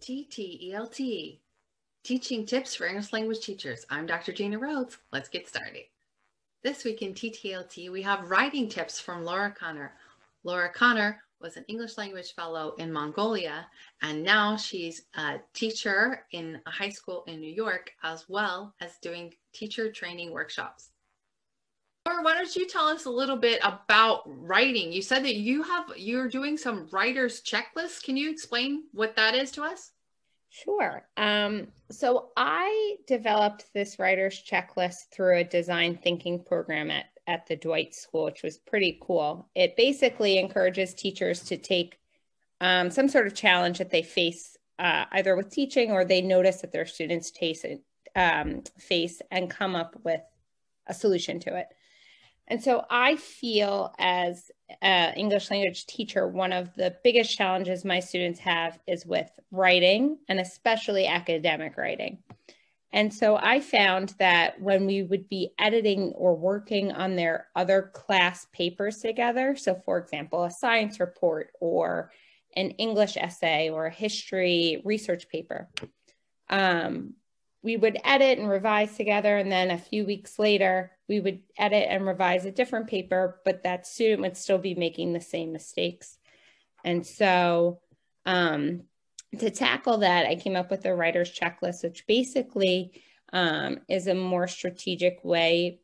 TTELT, Teaching Tips for English Language Teachers. I'm Dr. Gina Rhodes. Let's get started. This week in TTELT, we have writing tips from Laura Connor. Laura Connor was an English language fellow in Mongolia, and now she's a teacher in a high school in New York, as well as doing teacher training workshops. Why don't you tell us a little bit about writing? You said that you have you're doing some writer's checklist. Can you explain what that is to us? Sure. Um, so I developed this writer's checklist through a design thinking program at, at the Dwight School, which was pretty cool. It basically encourages teachers to take um, some sort of challenge that they face uh, either with teaching or they notice that their students taste, um, face and come up with a solution to it. And so I feel as an English language teacher, one of the biggest challenges my students have is with writing and especially academic writing. And so I found that when we would be editing or working on their other class papers together, so for example, a science report or an English essay or a history research paper, um, we would edit and revise together. And then a few weeks later, we would edit and revise a different paper, but that student would still be making the same mistakes. And so um, to tackle that, I came up with a writer's checklist, which basically um, is a more strategic way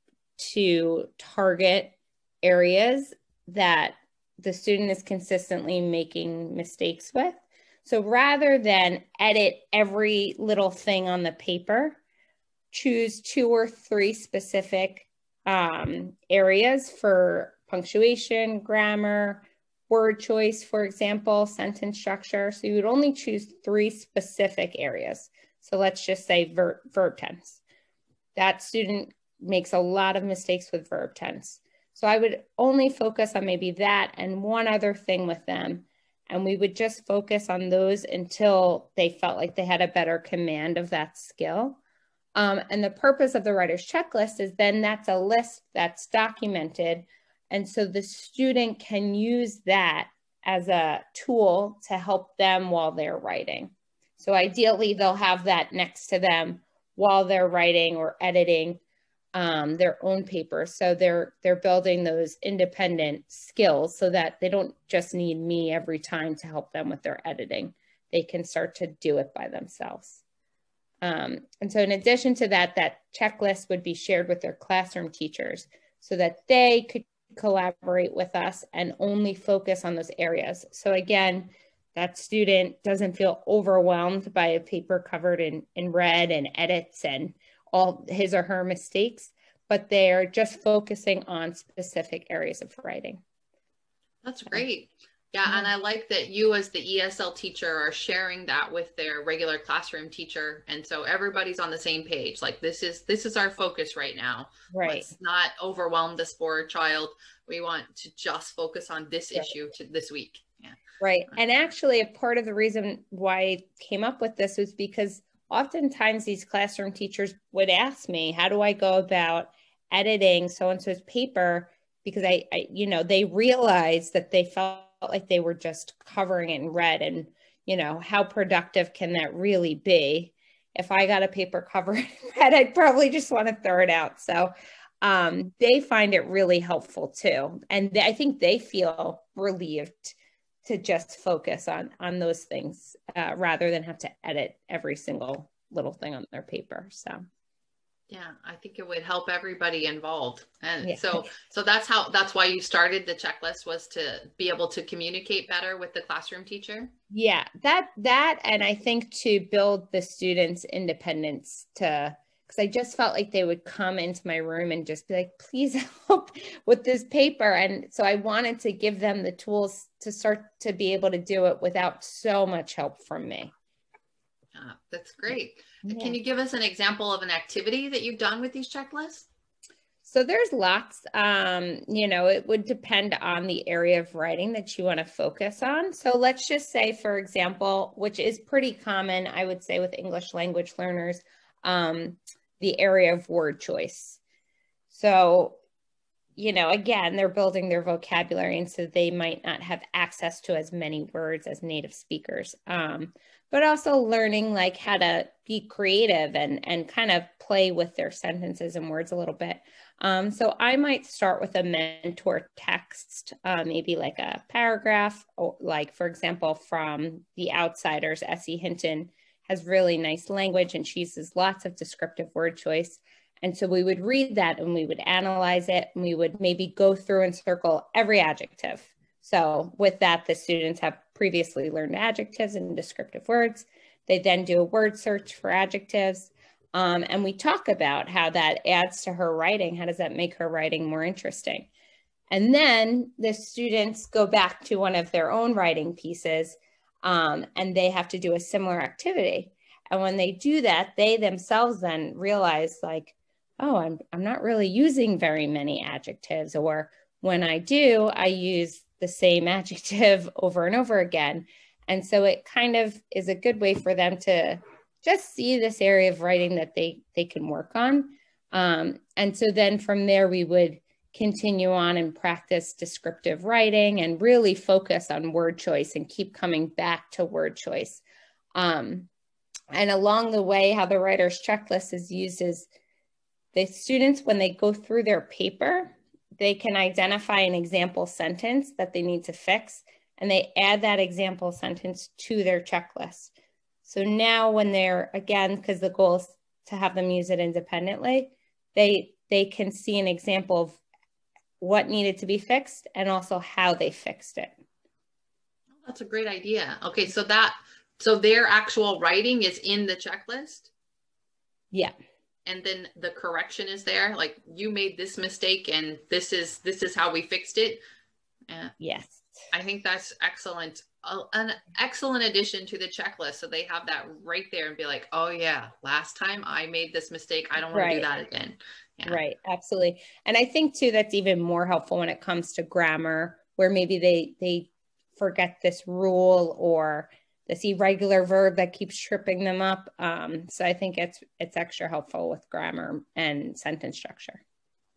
to target areas that the student is consistently making mistakes with so rather than edit every little thing on the paper, choose two or three specific um, areas for punctuation, grammar, word choice, for example, sentence structure. So you would only choose three specific areas. So let's just say ver verb tense. That student makes a lot of mistakes with verb tense. So I would only focus on maybe that and one other thing with them and we would just focus on those until they felt like they had a better command of that skill. Um, and the purpose of the writer's checklist is then that's a list that's documented. And so the student can use that as a tool to help them while they're writing. So ideally, they'll have that next to them while they're writing or editing um, their own papers. So they're they're building those independent skills so that they don't just need me every time to help them with their editing. They can start to do it by themselves. Um, and so in addition to that, that checklist would be shared with their classroom teachers so that they could collaborate with us and only focus on those areas. So again, that student doesn't feel overwhelmed by a paper covered in, in red and edits and all his or her mistakes, but they're just focusing on specific areas of writing. That's great. Yeah, mm-hmm. and I like that you as the ESL teacher are sharing that with their regular classroom teacher and so everybody's on the same page. Like this is this is our focus right now. Right. Let's not overwhelm this poor child. We want to just focus on this right. issue to this week. Yeah. Right. And actually a part of the reason why I came up with this was because oftentimes these classroom teachers would ask me, how do I go about editing so and so's paper? Because I, I, you know, they realized that they felt like they were just covering it in red. And, you know, how productive can that really be? If I got a paper covered in red, I'd probably just want to throw it out. So um, they find it really helpful too. And they, I think they feel relieved to just focus on on those things uh, rather than have to edit every single little thing on their paper so. Yeah i think it would help everybody involved. And yeah. so so that's how that's why you started the checklist was to be able to communicate better with the classroom teacher? Yeah that that and i think to build the students independence to because I just felt like they would come into my room and just be like, please help with this paper. And so I wanted to give them the tools to start to be able to do it without so much help from me. Yeah, that's great. Yeah. Can you give us an example of an activity that you've done with these checklists? So there's lots, um, you know, it would depend on the area of writing that you want to focus on. So let's just say, for example, which is pretty common, I would say, with English language learners, um, the area of word choice. So you know, again, they're building their vocabulary, and so they might not have access to as many words as native speakers. Um, but also learning like how to be creative and and kind of play with their sentences and words a little bit. Um, so I might start with a mentor text, uh, maybe like a paragraph, or like for example, from The Outsiders, S.E. Hinton has really nice language and she uses lots of descriptive word choice. And so we would read that and we would analyze it and we would maybe go through and circle every adjective. So with that, the students have previously learned adjectives and descriptive words. They then do a word search for adjectives. Um, and we talk about how that adds to her writing. How does that make her writing more interesting? And then the students go back to one of their own writing pieces um, and they have to do a similar activity. And when they do that, they themselves then realize, like, oh, I'm, I'm not really using very many adjectives. Or when I do, I use the same adjective over and over again. And so it kind of is a good way for them to just see this area of writing that they they can work on. Um, and so then from there we would continue on and practice descriptive writing and really focus on word choice and keep coming back to word choice. Um, and along the way, how the writer's checklist is used is the students, when they go through their paper, they can identify an example sentence that they need to fix, and they add that example sentence to their checklist. So now when they're, again, because the goal is to have them use it independently, they, they can see an example of what needed to be fixed and also how they fixed it. That's a great idea. Okay, so that so their actual writing is in the checklist? Yeah. And then the correction is there like you made this mistake and this is this is how we fixed it. Yeah. Yes. I think that's excellent. An excellent addition to the checklist. So they have that right there and be like, oh, yeah, last time I made this mistake. I don't want right. to do that again. Yeah. Right. Absolutely. And I think, too, that's even more helpful when it comes to grammar, where maybe they, they forget this rule or this irregular verb that keeps tripping them up. Um, so I think it's it's extra helpful with grammar and sentence structure.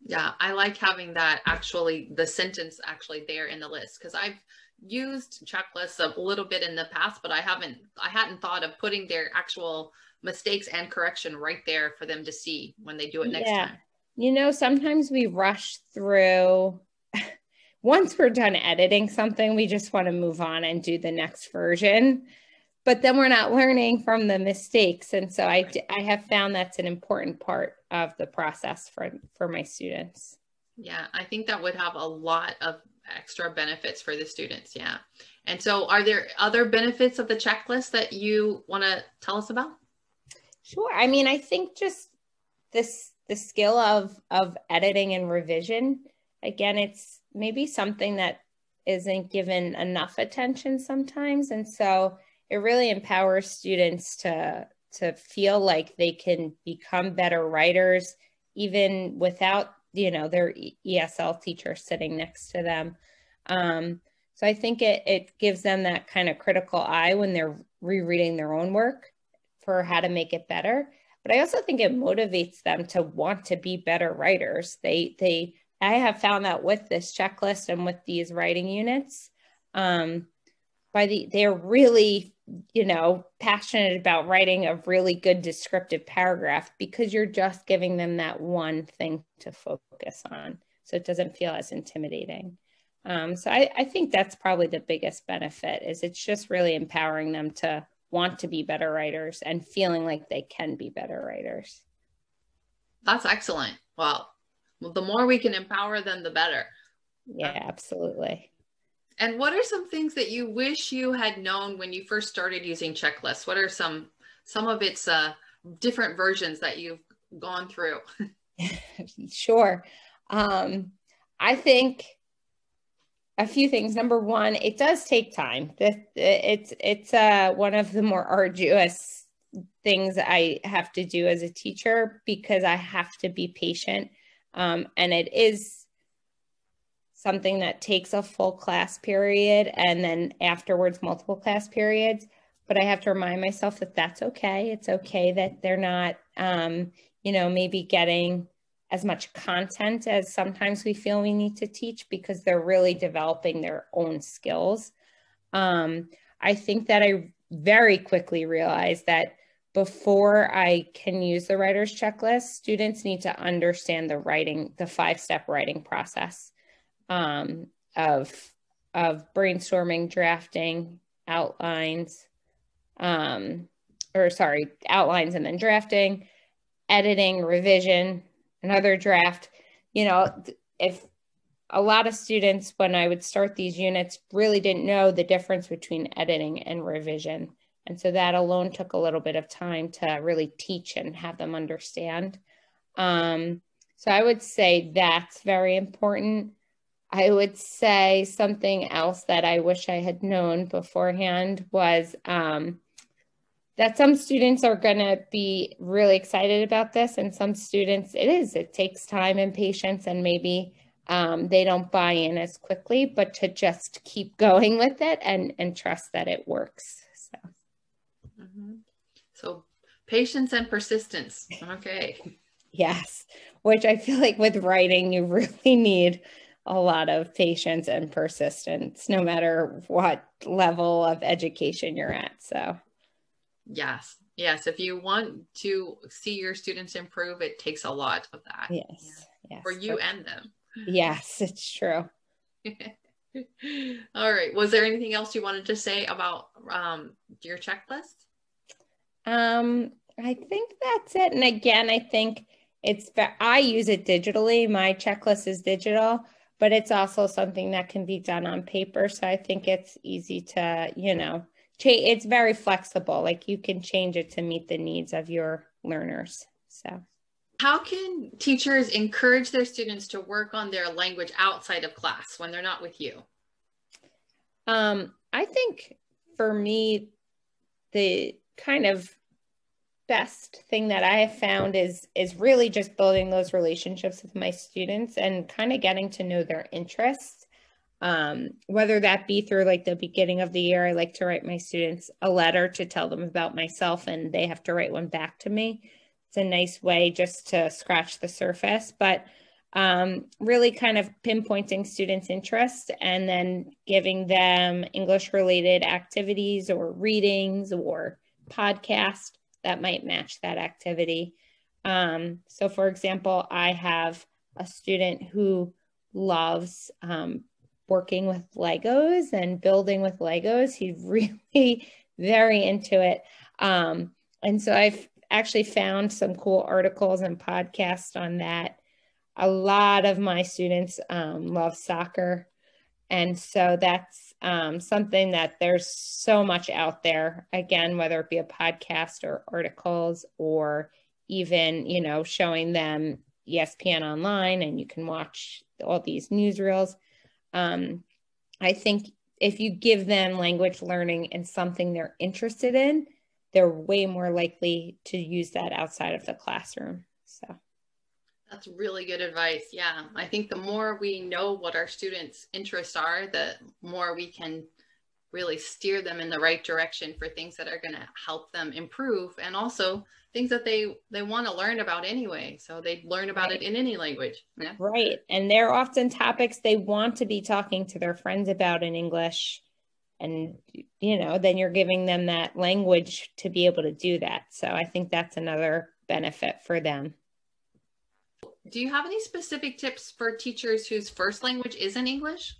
Yeah, I like having that actually the sentence actually there in the list because I've used checklists a little bit in the past, but I haven't I hadn't thought of putting their actual mistakes and correction right there for them to see when they do it next yeah. time. You know, sometimes we rush through once we're done editing something, we just want to move on and do the next version. But then we're not learning from the mistakes. And so I, I have found that's an important part of the process for, for my students. Yeah, I think that would have a lot of extra benefits for the students. Yeah. And so are there other benefits of the checklist that you want to tell us about? Sure. I mean, I think just this the skill of of editing and revision again it's maybe something that isn't given enough attention sometimes and so it really empowers students to to feel like they can become better writers even without you know their esl teacher sitting next to them um, so i think it, it gives them that kind of critical eye when they're rereading their own work for how to make it better. But i also think it motivates them to want to be better writers. They they I have found that with this checklist and with these writing units, um, by the they're really you know passionate about writing a really good descriptive paragraph because you're just giving them that one thing to focus on, so it doesn't feel as intimidating. Um, so I, I think that's probably the biggest benefit is it's just really empowering them to want to be better writers and feeling like they can be better writers. That's excellent. Well, the more we can empower them, the better. Yeah, absolutely. And what are some things that you wish you had known when you first started using checklists? What are some some of its uh, different versions that you've gone through? sure. Um, I think a few things. Number one, it does take time. It's it's uh, one of the more arduous things I have to do as a teacher because I have to be patient um, and it is something that takes a full class period and then afterwards multiple class periods. But I have to remind myself that that's okay. It's okay that they're not, um, you know, maybe getting as much content as sometimes we feel we need to teach because they're really developing their own skills. Um, I think that I very quickly realized that before I can use the writer's checklist, students need to understand the writing, the five step writing process um, of, of brainstorming, drafting, outlines, um, or sorry, outlines and then drafting, editing, revision, another draft. You know, if a lot of students, when I would start these units, really didn't know the difference between editing and revision. And so that alone took a little bit of time to really teach and have them understand. Um, so I would say that's very important. I would say something else that I wish I had known beforehand was um, that some students are going to be really excited about this, and some students, it is, it takes time and patience, and maybe um, they don't buy in as quickly, but to just keep going with it and, and trust that it works. So, mm-hmm. so patience and persistence. Okay. yes, which I feel like with writing, you really need a lot of patience and persistence, no matter what level of education you're at. So, yes, yes. If you want to see your students improve, it takes a lot of that. Yes, yeah. yes. For you and them. Yes, it's true. All right. Was there anything else you wanted to say about um, your checklist? Um, I think that's it. And again, I think it's I use it digitally. My checklist is digital, but it's also something that can be done on paper. So I think it's easy to, you know, change. It's very flexible. Like you can change it to meet the needs of your learners. So how can teachers encourage their students to work on their language outside of class when they're not with you? Um, I think for me, the kind of best thing that I have found is is really just building those relationships with my students and kind of getting to know their interests. Um, whether that be through like the beginning of the year, I like to write my students a letter to tell them about myself, and they have to write one back to me it's a nice way just to scratch the surface, but um, really kind of pinpointing students' interest and then giving them English related activities or readings or podcast that might match that activity. Um, so, for example, I have a student who loves um, working with Legos and building with Legos. He's really very into it. Um, and so I've actually found some cool articles and podcasts on that. A lot of my students um, love soccer. And so that's um, something that there's so much out there. Again, whether it be a podcast or articles or even, you know, showing them ESPN online and you can watch all these newsreels. Um, I think if you give them language learning and something they're interested in, they're way more likely to use that outside of the classroom. So that's really good advice. Yeah. I think the more we know what our students' interests are, the more we can really steer them in the right direction for things that are going to help them improve and also things that they they want to learn about anyway. So they learn about right. it in any language. Yeah. right. And they're often topics they want to be talking to their friends about in english. And you know then you're giving them that language to be able to do that. So i think that's another benefit for them. Do you have any specific tips for teachers whose first language isn't english?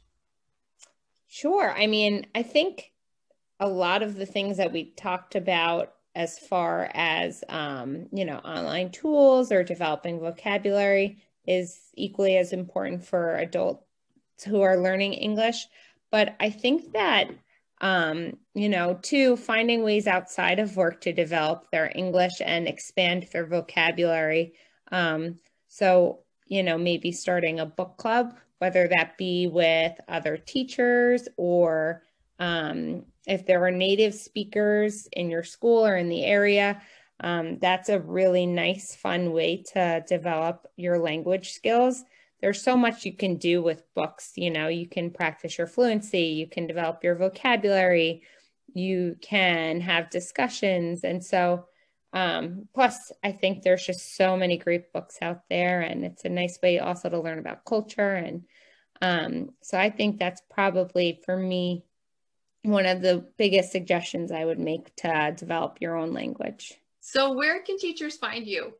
Sure. I mean i think a lot of the things that we talked about as far as um, you know online tools or developing vocabulary is equally as important for adults who are learning english but i think that um, you know, two, finding ways outside of work to develop their English and expand their vocabulary. Um, so, you know, maybe starting a book club, whether that be with other teachers or um, if there are native speakers in your school or in the area, um, that's a really nice, fun way to develop your language skills there's so much you can do with books. You know, you can practice your fluency, you can develop your vocabulary, you can have discussions. And so Um, plus, I think there's just so many great books out there, and it's a nice way also to learn about culture. And um, so I think that's probably for me one of the biggest suggestions I would make to develop your own language. So, where can teachers find you?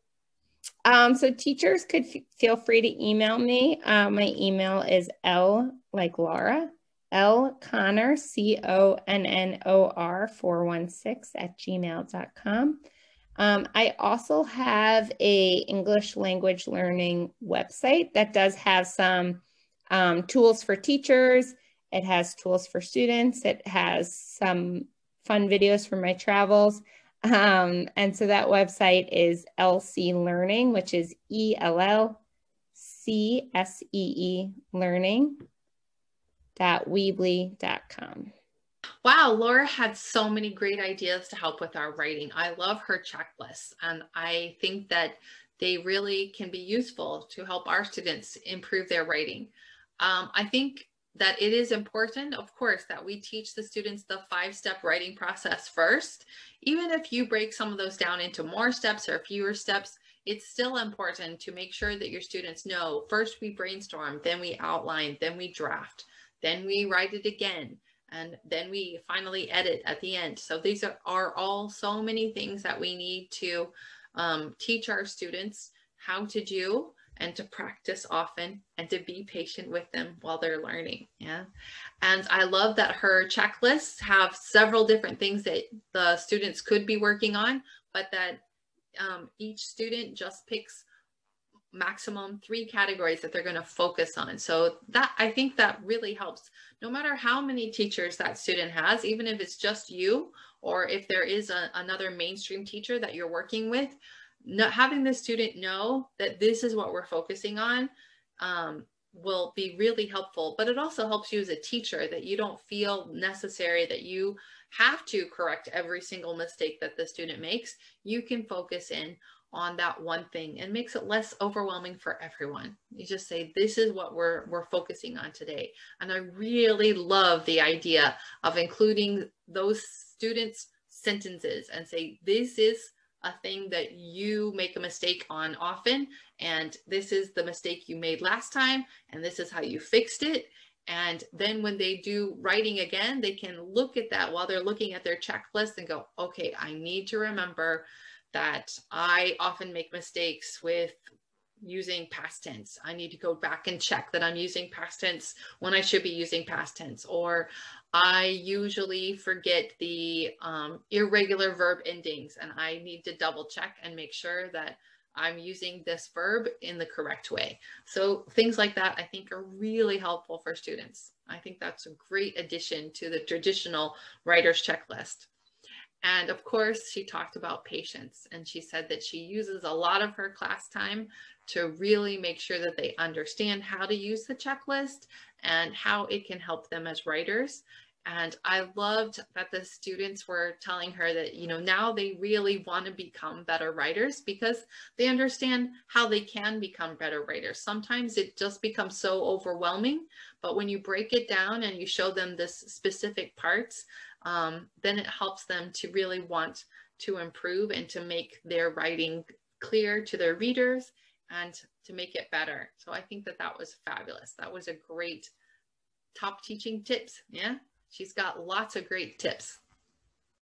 Um, so, teachers could f- feel free to email me. Uh, my email is L like Laura, L Connor, C O N N O R 416 at gmail.com. Um, I also have a English language learning website that does have some um, tools for teachers. It has tools for students. It has some fun videos from my travels. Um, and so that website is LC Learning, which is E L L C S E E Learning weebly.com. Wow, Laura had so many great ideas to help with our writing. I love her checklists, and I think that they really can be useful to help our students improve their writing. Um, I think that it is important, of course, that we teach the students the five step writing process first. Even if you break some of those down into more steps or fewer steps, it's still important to make sure that your students know first we brainstorm, then we outline, then we draft, then we write it again and then we finally edit at the end. So these are, are all so many things that we need to um, teach our students how to do and to practice often and to be patient with them while they're learning. Yeah. And I love that her checklists have several different things that the students could be working on, but that um, each student just picks maximum three categories that they're going to focus on. So that I think that really helps. No matter how many teachers that student has, even if it's just you, or if there is a, another mainstream teacher that you're working with, not having the student know that this is what we're focusing on um, will be really helpful. But it also helps you as a teacher that you don't feel necessary that you have to correct every single mistake that the student makes. You can focus in on that one thing and makes it less overwhelming for everyone. You just say, this is what we're, we're focusing on today. And I really love the idea of including those students' sentences and say, this is a thing that you make a mistake on often. And this is the mistake you made last time. And this is how you fixed it. And then when they do writing again, they can look at that while they're looking at their checklist and go, okay, I need to remember that I often make mistakes with using past tense. I need to go back and check that I'm using past tense when I should be using past tense. Or I usually forget the um, irregular verb endings and I need to double check and make sure that I'm using this verb in the correct way. So things like that I think are really helpful for students. I think that's a great addition to the traditional writer's checklist. And of course, she talked about patience and she said that she uses a lot of her class time to really make sure that they understand how to use the checklist and how it can help them as writers. And I loved that the students were telling her that, you know, now they really want to become better writers because they understand how they can become better writers. Sometimes it just becomes so overwhelming, but when you break it down and you show them this specific parts, um, then it helps them to really want to improve and to make their writing clear to their readers and to make it better. So I think that that was fabulous. That was a great top teaching tips. Yeah, she's got lots of great tips.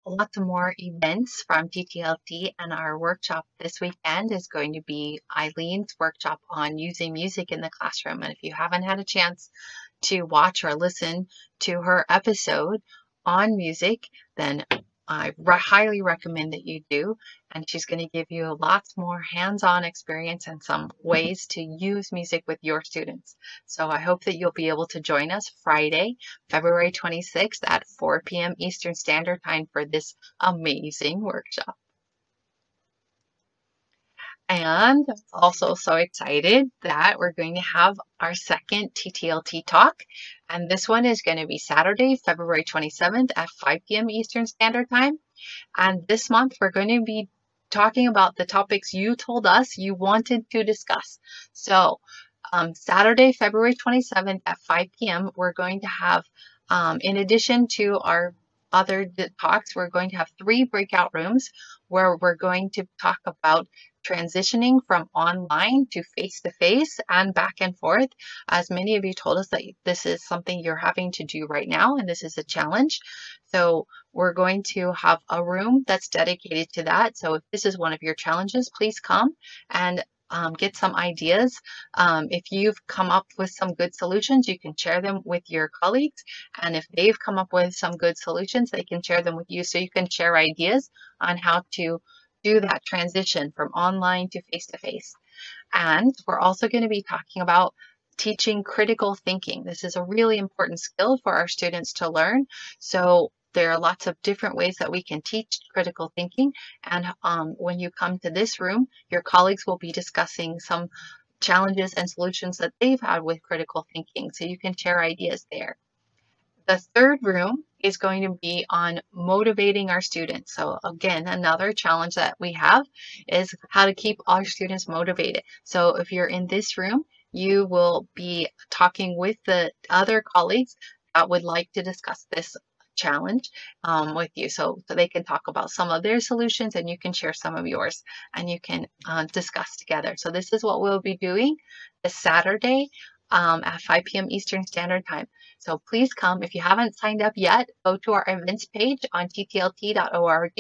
Lots more events from TTLT and our workshop this weekend is going to be Eileen's workshop on using music in the classroom. And if you haven't had a chance to watch or listen to her episode on music, then I re- highly recommend that you do. And she's going to give you lots more hands on experience and some ways to use music with your students. So I hope that you'll be able to join us Friday, February 26th at 4 p.m. Eastern Standard Time for this amazing workshop. And also so excited that we're going to have our second TTLT talk. And this one is going to be Saturday, February 27th at 5 p.m. Eastern Standard Time. And this month we're going to be talking about the topics you told us you wanted to discuss. So um, Saturday, February 27th at 5 p.m., we're going to have, um, in addition to our other talks, we're going to have three breakout rooms. where we're going to talk about transitioning from online to face to face and back and forth. As many of you told us that this is something you're having to do right now, and this is a challenge. So, we're going to have a room that's dedicated to that. So, if this is one of your challenges, please come and um, get some ideas. Um, if you've come up with some good solutions, you can share them with your colleagues. And if they've come up with some good solutions, they can share them with you. So you can share ideas on how to do that transition from online to face to face. And we're also going to be talking about teaching critical thinking. This is a really important skill for our students to learn. So there are lots of different ways that we can teach critical thinking. And um, when you come to this room, your colleagues will be discussing some challenges and solutions that they've had with critical thinking. So you can share ideas there. The third room is going to be on motivating our students. So again, another challenge that we have is how to keep our students motivated. So if you're in this room, you will be talking with the other colleagues that would like to discuss this challenge um, with you so, so they can talk about some of their solutions and you can share some of yours and you can uh, discuss together. So this is what we'll be doing this Saturday um, at 5 p.m. Eastern Standard Time. So please come. If you haven't signed up yet, go to our events page on ttlt.org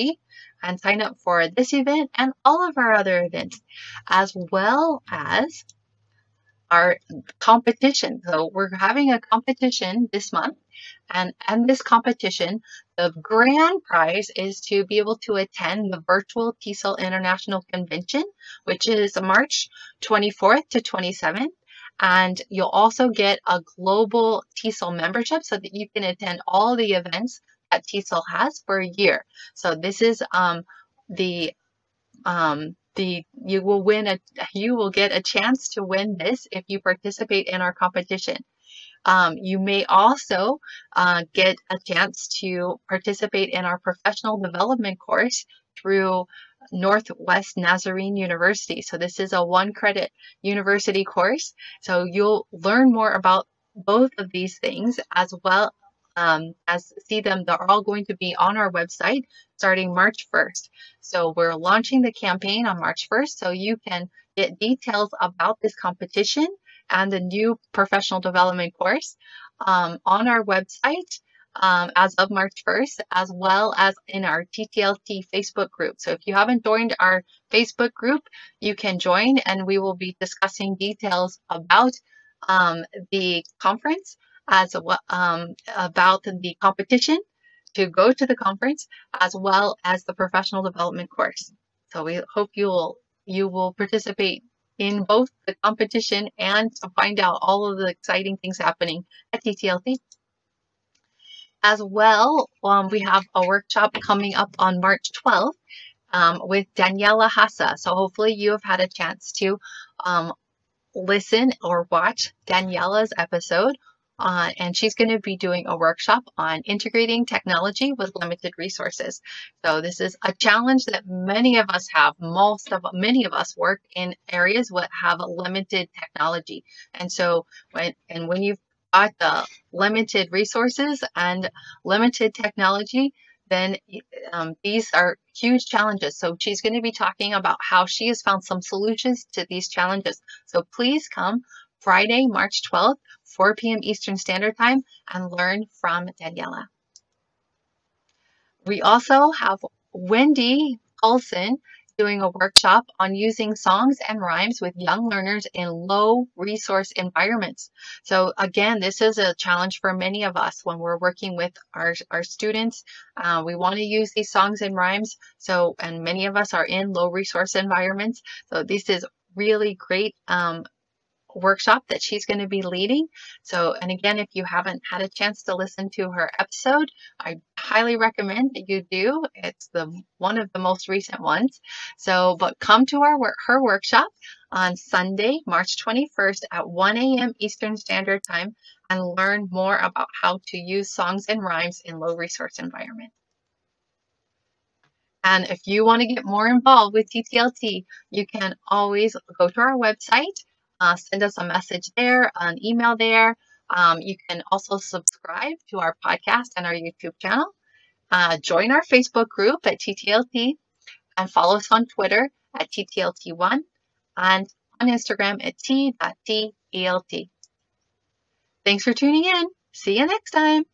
and sign up for this event and all of our other events, as well as our competition. So we're having a competition this month and in this competition, the grand prize is to be able to attend the virtual TESOL International Convention, which is March 24th to 27th. And you'll also get a global TESOL membership so that you can attend all the events that TESOL has for a year. So this is um, the um, the you will win a you will get a chance to win this if you participate in our competition. Um, you may also uh, get a chance to participate in our professional development course through Northwest Nazarene University. So this is a one credit university course. So you'll learn more about both of these things as well um, as see them. They're all going to be on our website starting March 1st. So we're launching the campaign on March 1st. So you can get details about this competition and the new professional development course um, on our website um, as of March 1st, as well as in our TTLT Facebook group. So if you haven't joined our Facebook group, you can join and we will be discussing details about um, the conference as well um, about the competition to go to the conference as well as the professional development course. So we hope you will you will participate in both the competition and to find out all of the exciting things happening at TTLT. As well, um, we have a workshop coming up on March 12th um, with Daniela Hassa. So hopefully you have had a chance to um, listen or watch Daniela's episode uh, and she's going to be doing a workshop on integrating technology with limited resources. So this is a challenge that many of us have. Most of many of us work in areas that have limited technology, and so when and when you've got the limited resources and limited technology, then um, these are huge challenges. So she's going to be talking about how she has found some solutions to these challenges. So please come Friday, March 12th 4 p.m. Eastern Standard Time and learn from Daniela. We also have Wendy Paulson doing a workshop on using songs and rhymes with young learners in low resource environments. So again, this is a challenge for many of us when we're working with our, our students. Uh, we want to use these songs and rhymes. So, and many of us are in low resource environments. So this is really great um, workshop that she's going to be leading. So, and again, if you haven't had a chance to listen to her episode, I highly recommend that you do. It's the one of the most recent ones. So, but come to our her workshop on Sunday, March 21st at 1 a.m. Eastern Standard Time and learn more about how to use songs and rhymes in low resource environments. And if you want to get more involved with TTLT, you can always go to our website uh, send us a message there, an email there. Um, you can also subscribe to our podcast and our YouTube channel. Uh, join our Facebook group at TTLT and follow us on Twitter at TTLT1 and on Instagram at t.telt. Thanks for tuning in. See you next time.